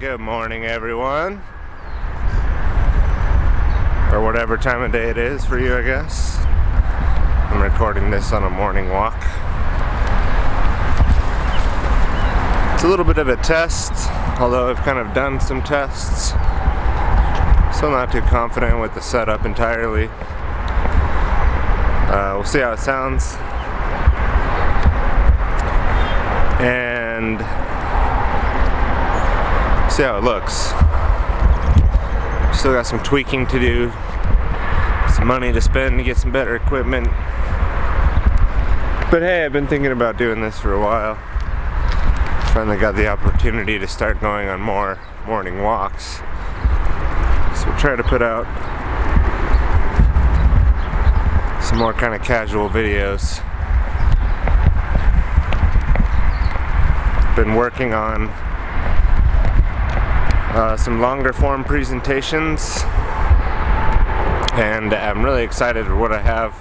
Good morning, everyone. Or whatever time of day it is for you, I guess. I'm recording this on a morning walk. It's a little bit of a test, although I've kind of done some tests. Still not too confident with the setup entirely. Uh, we'll see how it sounds. And see how it looks. Still got some tweaking to do, some money to spend to get some better equipment. But hey, I've been thinking about doing this for a while. Finally got the opportunity to start going on more morning walks. So we'll try to put out some more kind of casual videos. Been working on uh, some longer form presentations. And I'm really excited for what I have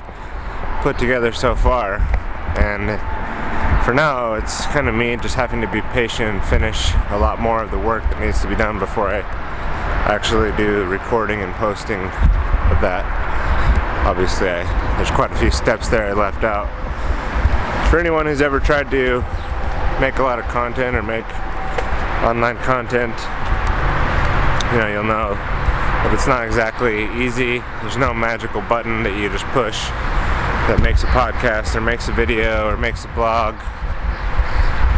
put together so far. And for now it's kind of me just having to be patient and finish a lot more of the work that needs to be done before I actually do recording and posting of that. Obviously I, there's quite a few steps there I left out. For anyone who's ever tried to make a lot of content or make online content you know, you'll know that it's not exactly easy. There's no magical button that you just push that makes a podcast or makes a video or makes a blog.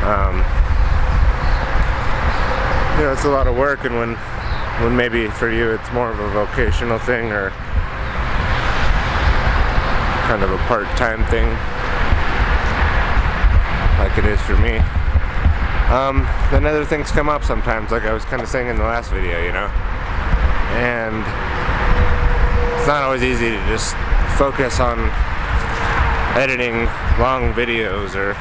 Um, you know, it's a lot of work, and when when maybe for you it's more of a vocational thing or kind of a part-time thing, like it is for me. Um, then other things come up sometimes, like I was kind of saying in the last video, you know. And it's not always easy to just focus on editing long videos or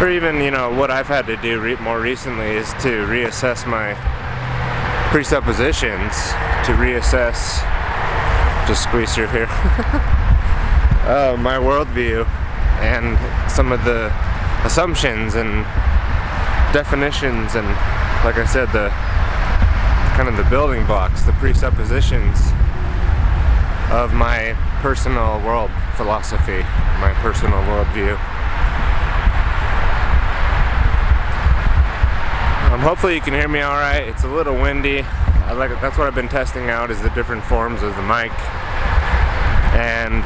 or even you know what I've had to do re- more recently is to reassess my presuppositions, to reassess. Just squeeze through here. uh, my worldview and some of the assumptions and definitions and like I said the kind of the building blocks the presuppositions of my personal world philosophy my personal worldview. Um, hopefully you can hear me all right. It's a little windy. I like that's what I've been testing out is the different forms of the mic. And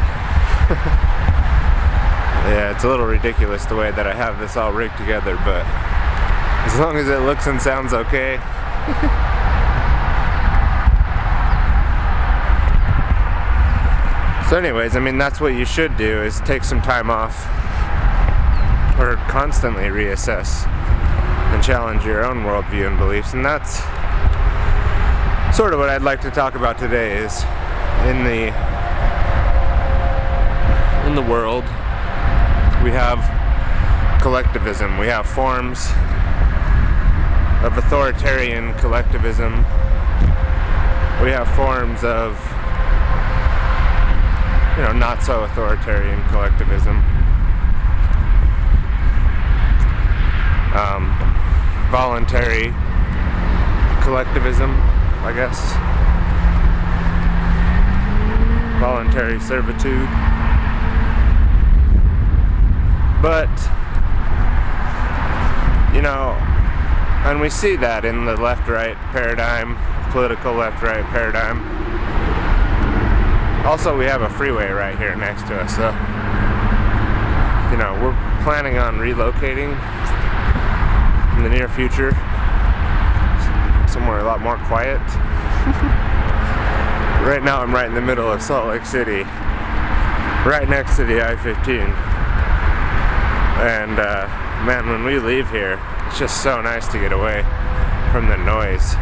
yeah, it's a little ridiculous the way that I have this all rigged together, but as long as it looks and sounds okay. so anyways, I mean that's what you should do is take some time off or constantly reassess and challenge your own worldview and beliefs and that's sort of what I'd like to talk about today is in the in the world we have collectivism, we have forms of authoritarian collectivism, we have forms of you know not so authoritarian collectivism. Um, voluntary collectivism, I guess. Voluntary servitude. But, you know, and we see that in the left right paradigm, political left right paradigm. Also, we have a freeway right here next to us, so, you know, we're planning on relocating in the near future somewhere a lot more quiet. right now, I'm right in the middle of Salt Lake City, right next to the I 15. And uh, man, when we leave here, it's just so nice to get away from the noise.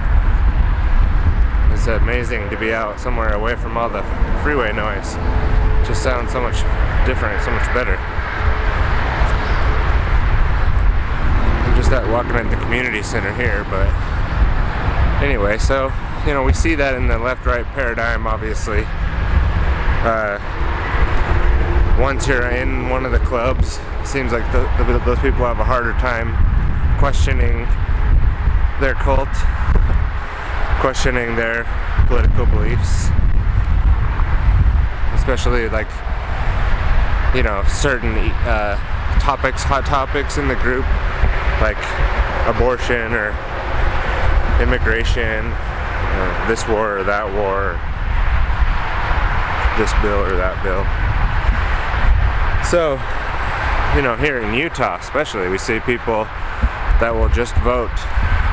It's amazing to be out somewhere away from all the freeway noise. It just sounds so much different, so much better. I'm just out walking at the community center here, but anyway, so you know, we see that in the left right paradigm, obviously. Uh, once you're in one of the clubs, seems like the, the, those people have a harder time questioning their cult, questioning their political beliefs, especially like you know certain uh, topics, hot topics in the group, like abortion or immigration, this war or that war, this bill or that bill. So, you know, here in Utah especially, we see people that will just vote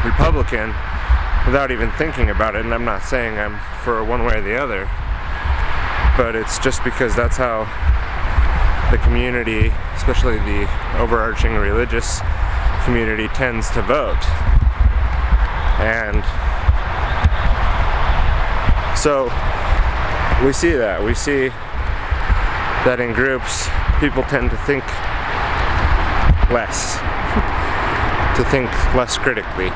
Republican without even thinking about it. And I'm not saying I'm for one way or the other, but it's just because that's how the community, especially the overarching religious community, tends to vote. And so we see that. We see that in groups, people tend to think less, to think less critically.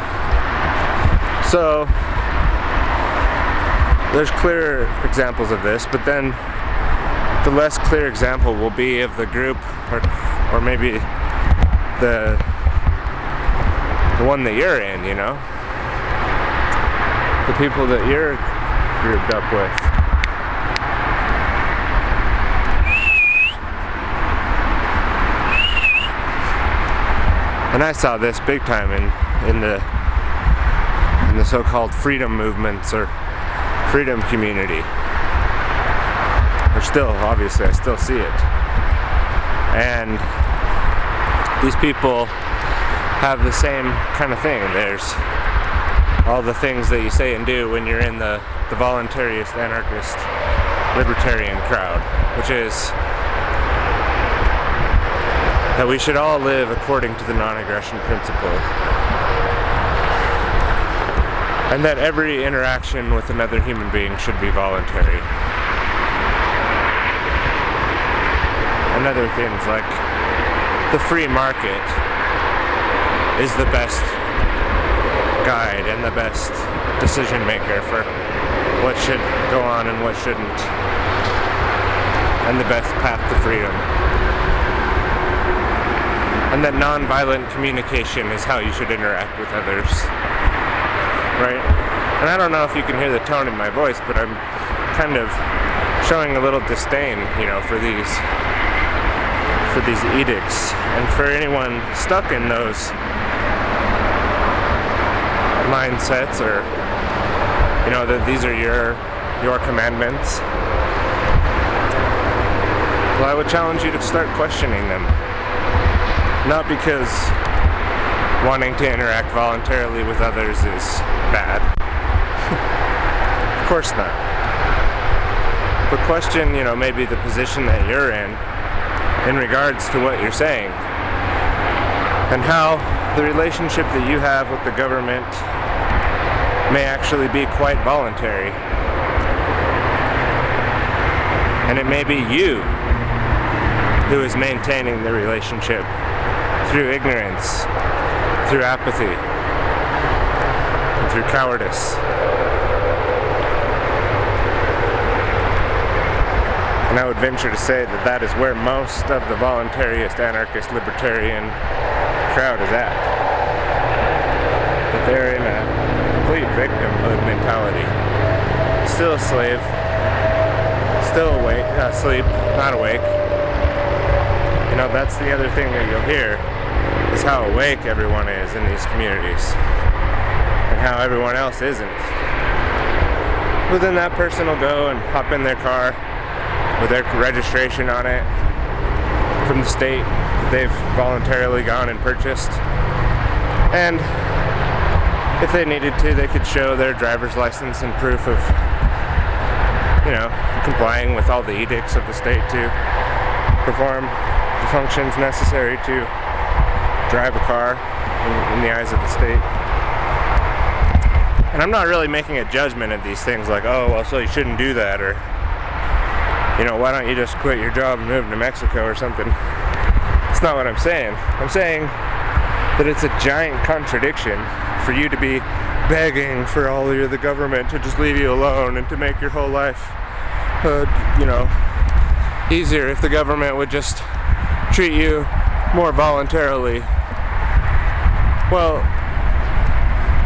So there's clear examples of this, but then the less clear example will be of the group or, or maybe the the one that you're in, you know? The people that you're grouped up with. And I saw this big time in, in the in the so-called freedom movements or freedom community. Or still, obviously, I still see it. And these people have the same kind of thing. There's all the things that you say and do when you're in the, the voluntarist, anarchist, libertarian crowd, which is that we should all live according to the non aggression principle. And that every interaction with another human being should be voluntary. And other things like the free market is the best guide and the best decision maker for what should go on and what shouldn't, and the best path to freedom. And that nonviolent communication is how you should interact with others. Right? And I don't know if you can hear the tone in my voice, but I'm kind of showing a little disdain, you know, for these for these edicts and for anyone stuck in those mindsets or you know that these are your your commandments well i would challenge you to start questioning them not because wanting to interact voluntarily with others is bad. Of course not. But question you know maybe the position that you're in in regards to what you're saying and how the relationship that you have with the government may actually be quite voluntary. And it may be you who is maintaining the relationship through ignorance, through apathy, and through cowardice. And I would venture to say that that is where most of the voluntarist, anarchist, libertarian crowd is at. That they're in a complete victimhood mentality. Still a slave, still awake, asleep, not awake. You know, that's the other thing that you'll hear is how awake everyone is in these communities and how everyone else isn't. But then that person will go and hop in their car with their registration on it from the state that they've voluntarily gone and purchased. And if they needed to, they could show their driver's license and proof of, you know, complying with all the edicts of the state to perform the functions necessary to drive a car in, in the eyes of the state. And I'm not really making a judgment of these things like, oh, well, so you shouldn't do that, or, you know, why don't you just quit your job and move to Mexico or something. That's not what I'm saying. I'm saying that it's a giant contradiction for you to be begging for all of the government to just leave you alone and to make your whole life, uh, you know, easier if the government would just treat you more voluntarily. Well,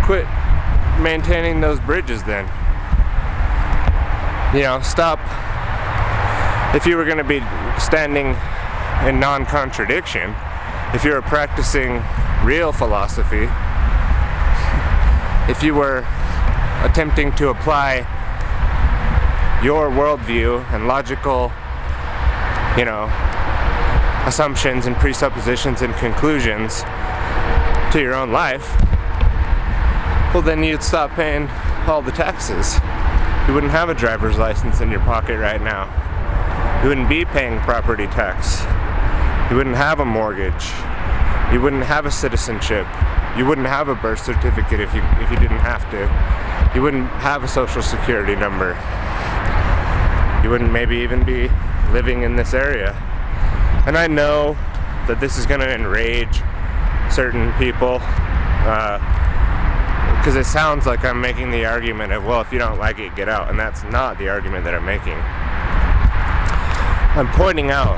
quit maintaining those bridges then. You know, stop. If you were going to be standing in non contradiction, if you were practicing real philosophy, if you were attempting to apply your worldview and logical, you know, assumptions and presuppositions and conclusions to your own life, well, then you'd stop paying all the taxes. You wouldn't have a driver's license in your pocket right now. You wouldn't be paying property tax. You wouldn't have a mortgage. You wouldn't have a citizenship. You wouldn't have a birth certificate if you if you didn't have to. You wouldn't have a social security number. You wouldn't maybe even be living in this area. And I know that this is going to enrage certain people because uh, it sounds like I'm making the argument of, well, if you don't like it, get out. And that's not the argument that I'm making. I'm pointing out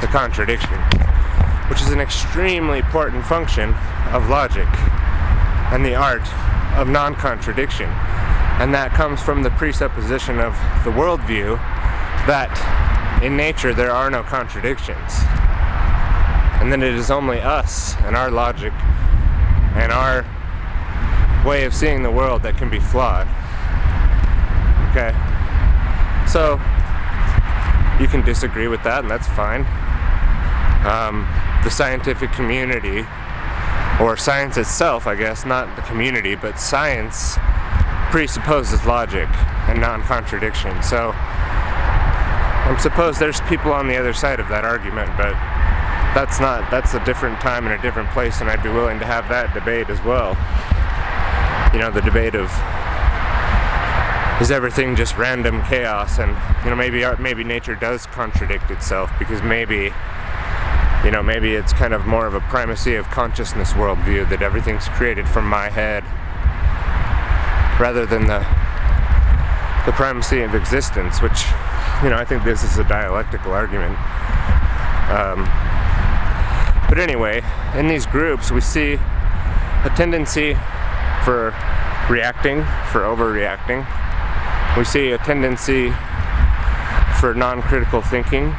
the contradiction, which is an extremely important function of logic and the art of non contradiction. And that comes from the presupposition of the worldview that in nature there are no contradictions. And then it is only us and our logic and our way of seeing the world that can be flawed. Okay? So, you can disagree with that, and that's fine. Um, the scientific community, or science itself, I guess, not the community, but science presupposes logic and non contradiction. So, I'm suppose there's people on the other side of that argument, but that's not that's a different time and a different place, and I'd be willing to have that debate as well. You know, the debate of is everything just random chaos, and you know maybe maybe nature does contradict itself because maybe you know maybe it's kind of more of a primacy of consciousness worldview that everything's created from my head rather than the the primacy of existence, which you know, I think this is a dialectical argument. Um, but anyway, in these groups, we see a tendency for reacting, for overreacting. We see a tendency for non critical thinking.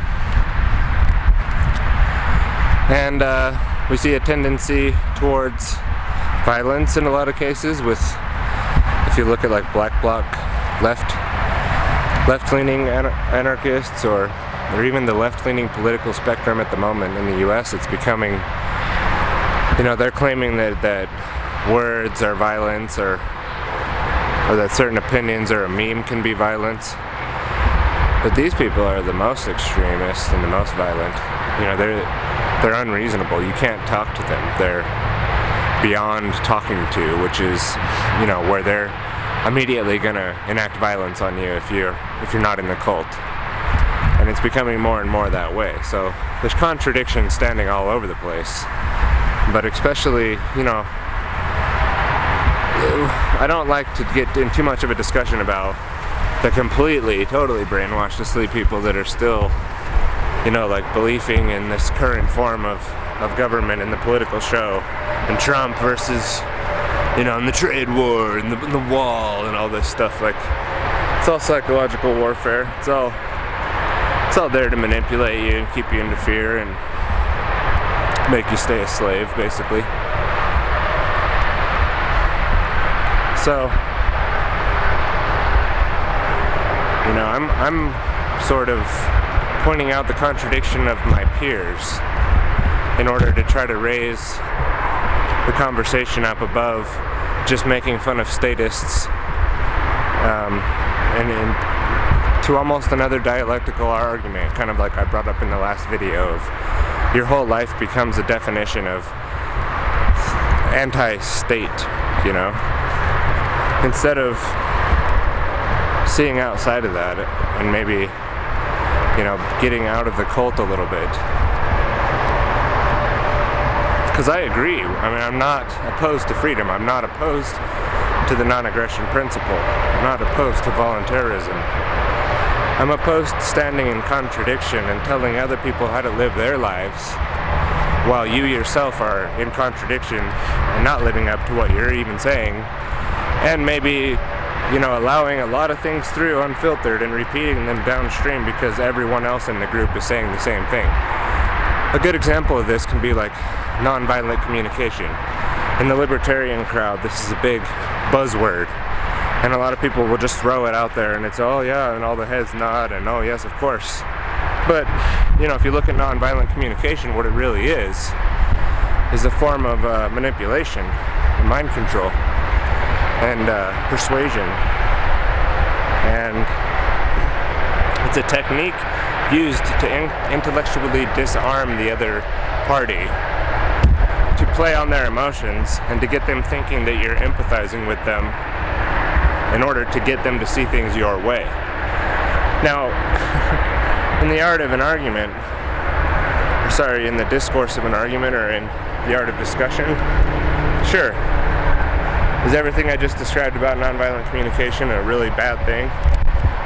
And uh, we see a tendency towards violence in a lot of cases, with, if you look at like black bloc left left-leaning anarchists or or even the left-leaning political spectrum at the moment in the US it's becoming you know they're claiming that that words are violence or or that certain opinions or a meme can be violence. But these people are the most extremist and the most violent. You know they're they're unreasonable. You can't talk to them. They're beyond talking to which is you know where they're immediately gonna enact violence on you if you're if you're not in the cult. And it's becoming more and more that way. So there's contradictions standing all over the place. But especially, you know, I don't like to get in too much of a discussion about the completely, totally brainwashed asleep people that are still, you know, like believing in this current form of, of government and the political show and Trump versus you know, and the trade war and the, the wall and all this stuff. Like, it's all psychological warfare. It's all it's all there to manipulate you and keep you into fear and make you stay a slave, basically. So, you know, I'm I'm sort of pointing out the contradiction of my peers in order to try to raise the conversation up above just making fun of statists um, and, and to almost another dialectical argument, kind of like I brought up in the last video of your whole life becomes a definition of anti-state, you know, instead of seeing outside of that and maybe, you know, getting out of the cult a little bit because I agree. I mean, I'm not opposed to freedom. I'm not opposed to the non-aggression principle. I'm not opposed to voluntarism. I'm opposed to standing in contradiction and telling other people how to live their lives while you yourself are in contradiction and not living up to what you're even saying, and maybe you know allowing a lot of things through unfiltered and repeating them downstream because everyone else in the group is saying the same thing. A good example of this can be like nonviolent communication. In the libertarian crowd, this is a big buzzword. And a lot of people will just throw it out there and it's, oh yeah, and all the heads nod and oh yes, of course. But, you know, if you look at nonviolent communication, what it really is, is a form of uh, manipulation, mind control, and uh, persuasion. And it's a technique used to in- intellectually disarm the other party, to play on their emotions, and to get them thinking that you're empathizing with them in order to get them to see things your way. Now, in the art of an argument, or sorry, in the discourse of an argument or in the art of discussion, sure. Is everything I just described about nonviolent communication a really bad thing?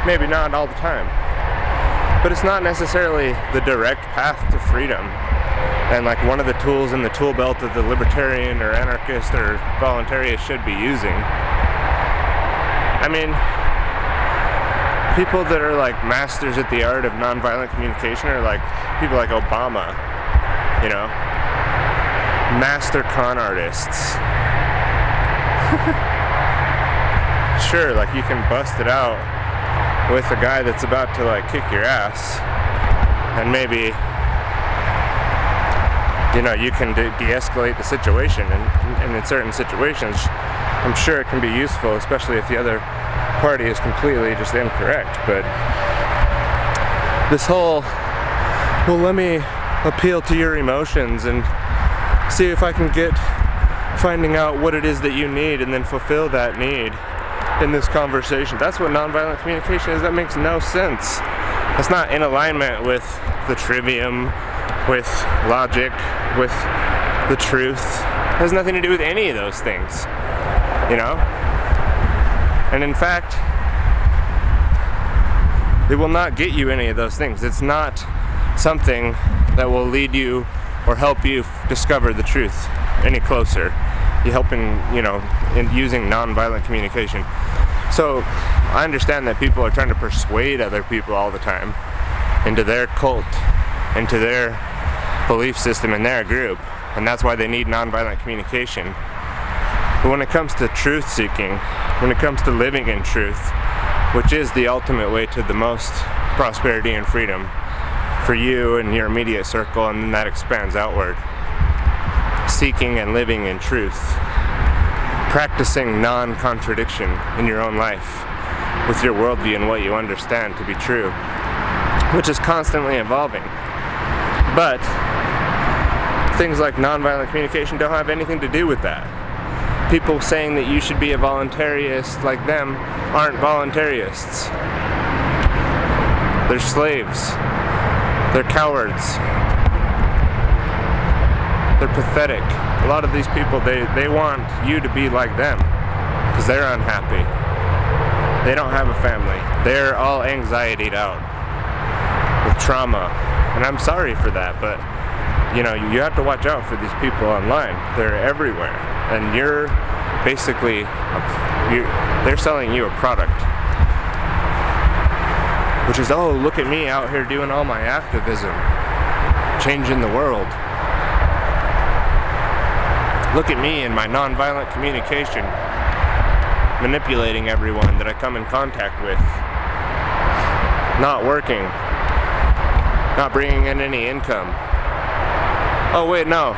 Maybe not all the time. But it's not necessarily the direct path to freedom. And like one of the tools in the tool belt that the libertarian or anarchist or voluntarist should be using. I mean, people that are like masters at the art of nonviolent communication are like people like Obama, you know, master con artists. sure, like you can bust it out with a guy that's about to like kick your ass, and maybe you know you can de- escalate the situation, and, and in certain situations, I'm sure it can be useful, especially if the other party is completely just incorrect. But this whole, well, let me appeal to your emotions and see if I can get finding out what it is that you need and then fulfill that need in this conversation. That's what nonviolent communication is. That makes no sense. It's not in alignment with the trivium, with logic, with the truth. It has nothing to do with any of those things. You know? And in fact, it will not get you any of those things. It's not something that will lead you or help you f- discover the truth any closer. You helping, you know, in using nonviolent communication. So I understand that people are trying to persuade other people all the time into their cult, into their belief system in their group, and that's why they need nonviolent communication. But when it comes to truth seeking, when it comes to living in truth, which is the ultimate way to the most prosperity and freedom for you and your immediate circle, and then that expands outward. Seeking and living in truth, practicing non contradiction in your own life with your worldview and what you understand to be true, which is constantly evolving. But things like nonviolent communication don't have anything to do with that people saying that you should be a voluntarist like them aren't voluntarists. They're slaves. They're cowards. They're pathetic. A lot of these people, they, they want you to be like them because they're unhappy. They don't have a family. They're all anxietied out with trauma. And I'm sorry for that, but you know, you have to watch out for these people online. They're everywhere, and you're basically you they're selling you a product, which is oh look at me out here doing all my activism, changing the world. Look at me and my nonviolent communication, manipulating everyone that I come in contact with. Not working, not bringing in any income Oh wait, no.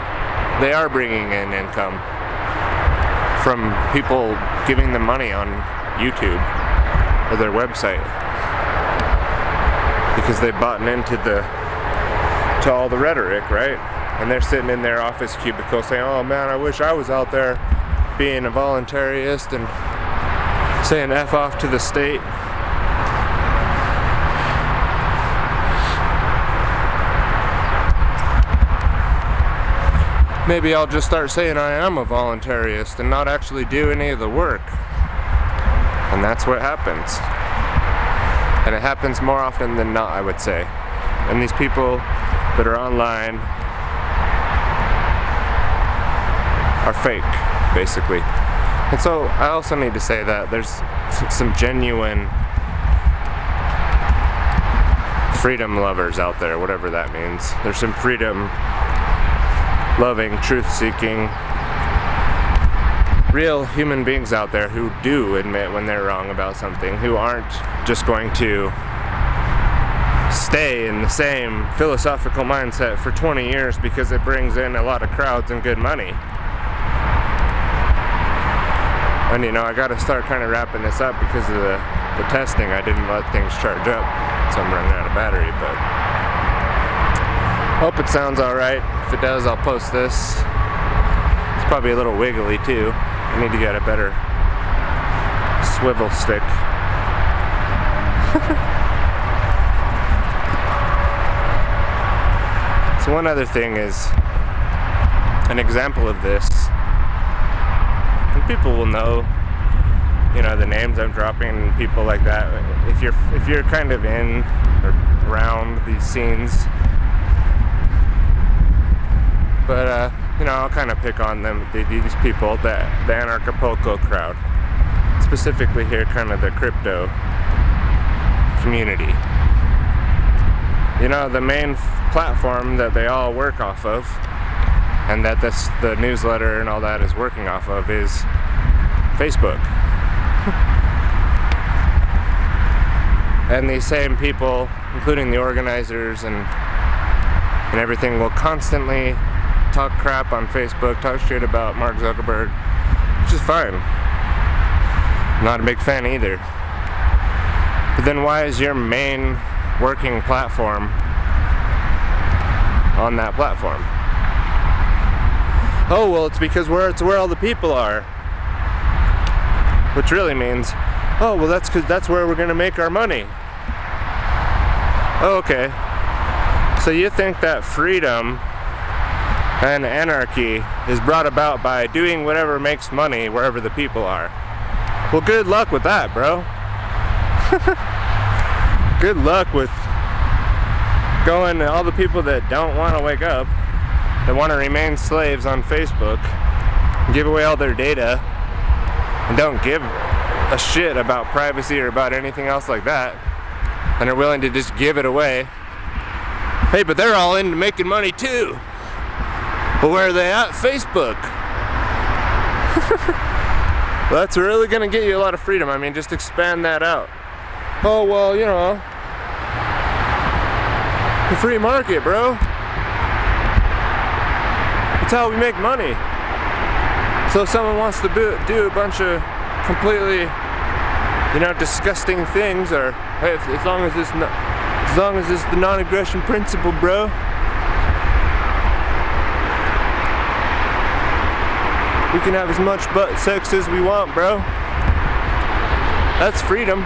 They are bringing in income from people giving them money on YouTube or their website because they've bought into the to all the rhetoric, right? And they're sitting in their office cubicle saying, "Oh man, I wish I was out there being a voluntarist and saying f off to the state." Maybe I'll just start saying I am a voluntarist and not actually do any of the work. And that's what happens. And it happens more often than not, I would say. And these people that are online are fake, basically. And so I also need to say that there's some genuine freedom lovers out there, whatever that means. There's some freedom loving, truth seeking, real human beings out there who do admit when they're wrong about something, who aren't just going to stay in the same philosophical mindset for 20 years because it brings in a lot of crowds and good money. And you know, I gotta start kind of wrapping this up because of the, the testing. I didn't let things charge up, so I'm running out of battery, but hope it sounds alright. If it does, I'll post this. It's probably a little wiggly too. I need to get a better swivel stick. so one other thing is an example of this. And people will know, you know, the names I'm dropping, people like that. If you're if you're kind of in or around these scenes, but uh, you know, I'll kind of pick on them. These people, the the Anarchapulco crowd, specifically here, kind of the crypto community. You know, the main f- platform that they all work off of, and that this the newsletter and all that is working off of is Facebook. and these same people, including the organizers and and everything, will constantly talk crap on Facebook, talk shit about Mark Zuckerberg, which is fine. Not a big fan either. But then why is your main working platform on that platform? Oh well, it's because where it's where all the people are. Which really means, oh well, that's because that's where we're gonna make our money. Oh, okay. So you think that freedom and anarchy is brought about by doing whatever makes money wherever the people are? Well, good luck with that, bro. good luck with going to all the people that don't want to wake up, that want to remain slaves on Facebook, give away all their data, and don't give a shit about privacy or about anything else like that, and are willing to just give it away. Hey, but they're all into making money too. But where are they at? Facebook. well, that's really going to get you a lot of freedom. I mean, just expand that out. Oh, well, you know, the free market, bro. It's how we make money. So if someone wants to do, a bunch of completely, you know, disgusting things, or hey, if, as long as it's not, as long as it's the non-aggression principle, bro. We can have as much butt sex as we want, bro. That's freedom.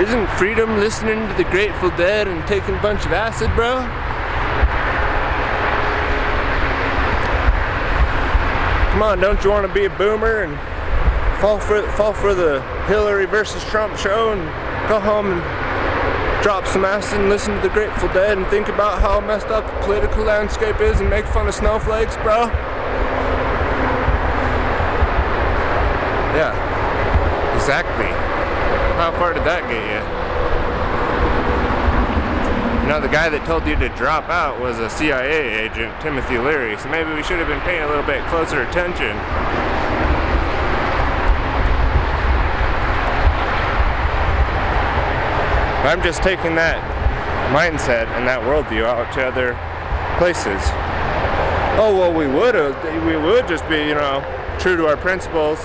Isn't freedom listening to the Grateful Dead and taking a bunch of acid, bro? Come on, don't you want to be a boomer and fall for fall for the Hillary versus Trump show and go home and drop some acid and listen to the Grateful Dead and think about how messed up the political landscape is and make fun of snowflakes, bro? Yeah, exactly. How far did that get you? You know, the guy that told you to drop out was a CIA agent, Timothy Leary, so maybe we should have been paying a little bit closer attention. I'm just taking that mindset and that worldview out to other places. Oh well, we would we would just be you know true to our principles,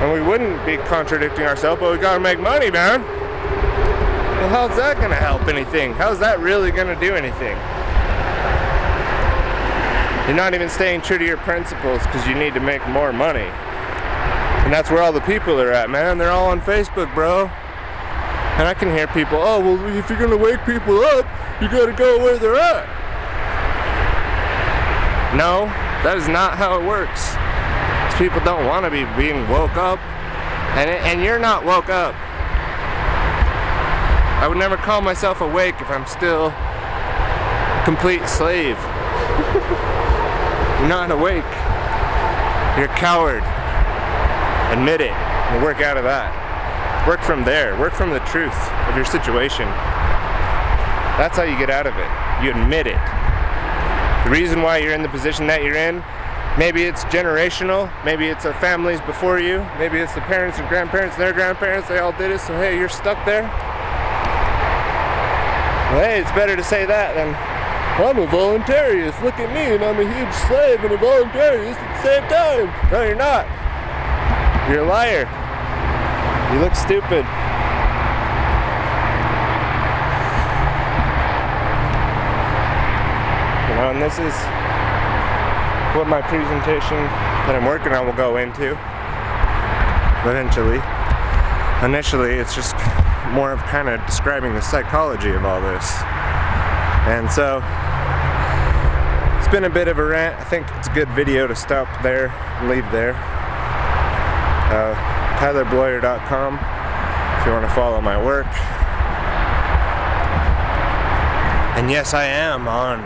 and we wouldn't be contradicting ourselves. But we gotta make money, man. Well, how's that gonna help anything? How's that really gonna do anything? You're not even staying true to your principles because you need to make more money. And that's where all the people are at, man. They're all on Facebook, bro. And I can hear people, oh, well, if you're going to wake people up, you got to go where they're at. No, that is not how it works. People don't want to be being woke up. And, and you're not woke up. I would never call myself awake if I'm still a complete slave. You're not awake. You're a coward. Admit it and work out of that. Work from there. Work from the truth of your situation. That's how you get out of it. You admit it. The reason why you're in the position that you're in, maybe it's generational, maybe it's the families before you, maybe it's the parents and grandparents and their grandparents, they all did it, so hey, you're stuck there. Well, hey, it's better to say that than, I'm a voluntarist, look at me, and I'm a huge slave and a voluntarist at the same time. No, you're not. You're a liar. You look stupid. You know, and this is what my presentation that I'm working on will go into eventually. Initially, it's just more of kind of describing the psychology of all this. And so, it's been a bit of a rant. I think it's a good video to stop there leave there. Uh, TylerBloyer.com if you want to follow my work. And yes, I am on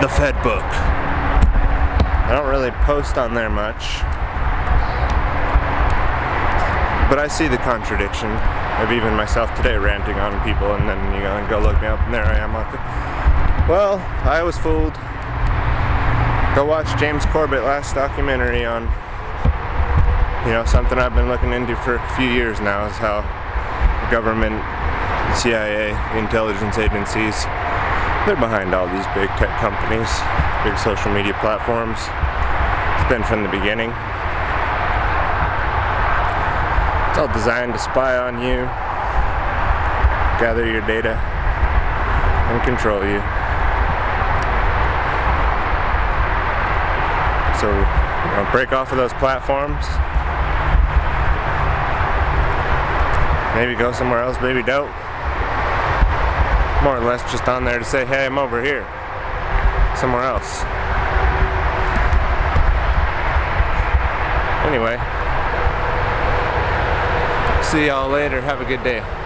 the Fed book. I don't really post on there much. But I see the contradiction of even myself today ranting on people and then you know go look me up and there I am on the Well, I was fooled. Go watch James Corbett last documentary on you know, something I've been looking into for a few years now is how government, CIA, intelligence agencies, they're behind all these big tech companies, big social media platforms. It's been from the beginning. It's all designed to spy on you, gather your data, and control you. So, you know, break off of those platforms. Maybe go somewhere else, maybe don't. More or less just on there to say, hey, I'm over here. Somewhere else. Anyway. See y'all later. Have a good day.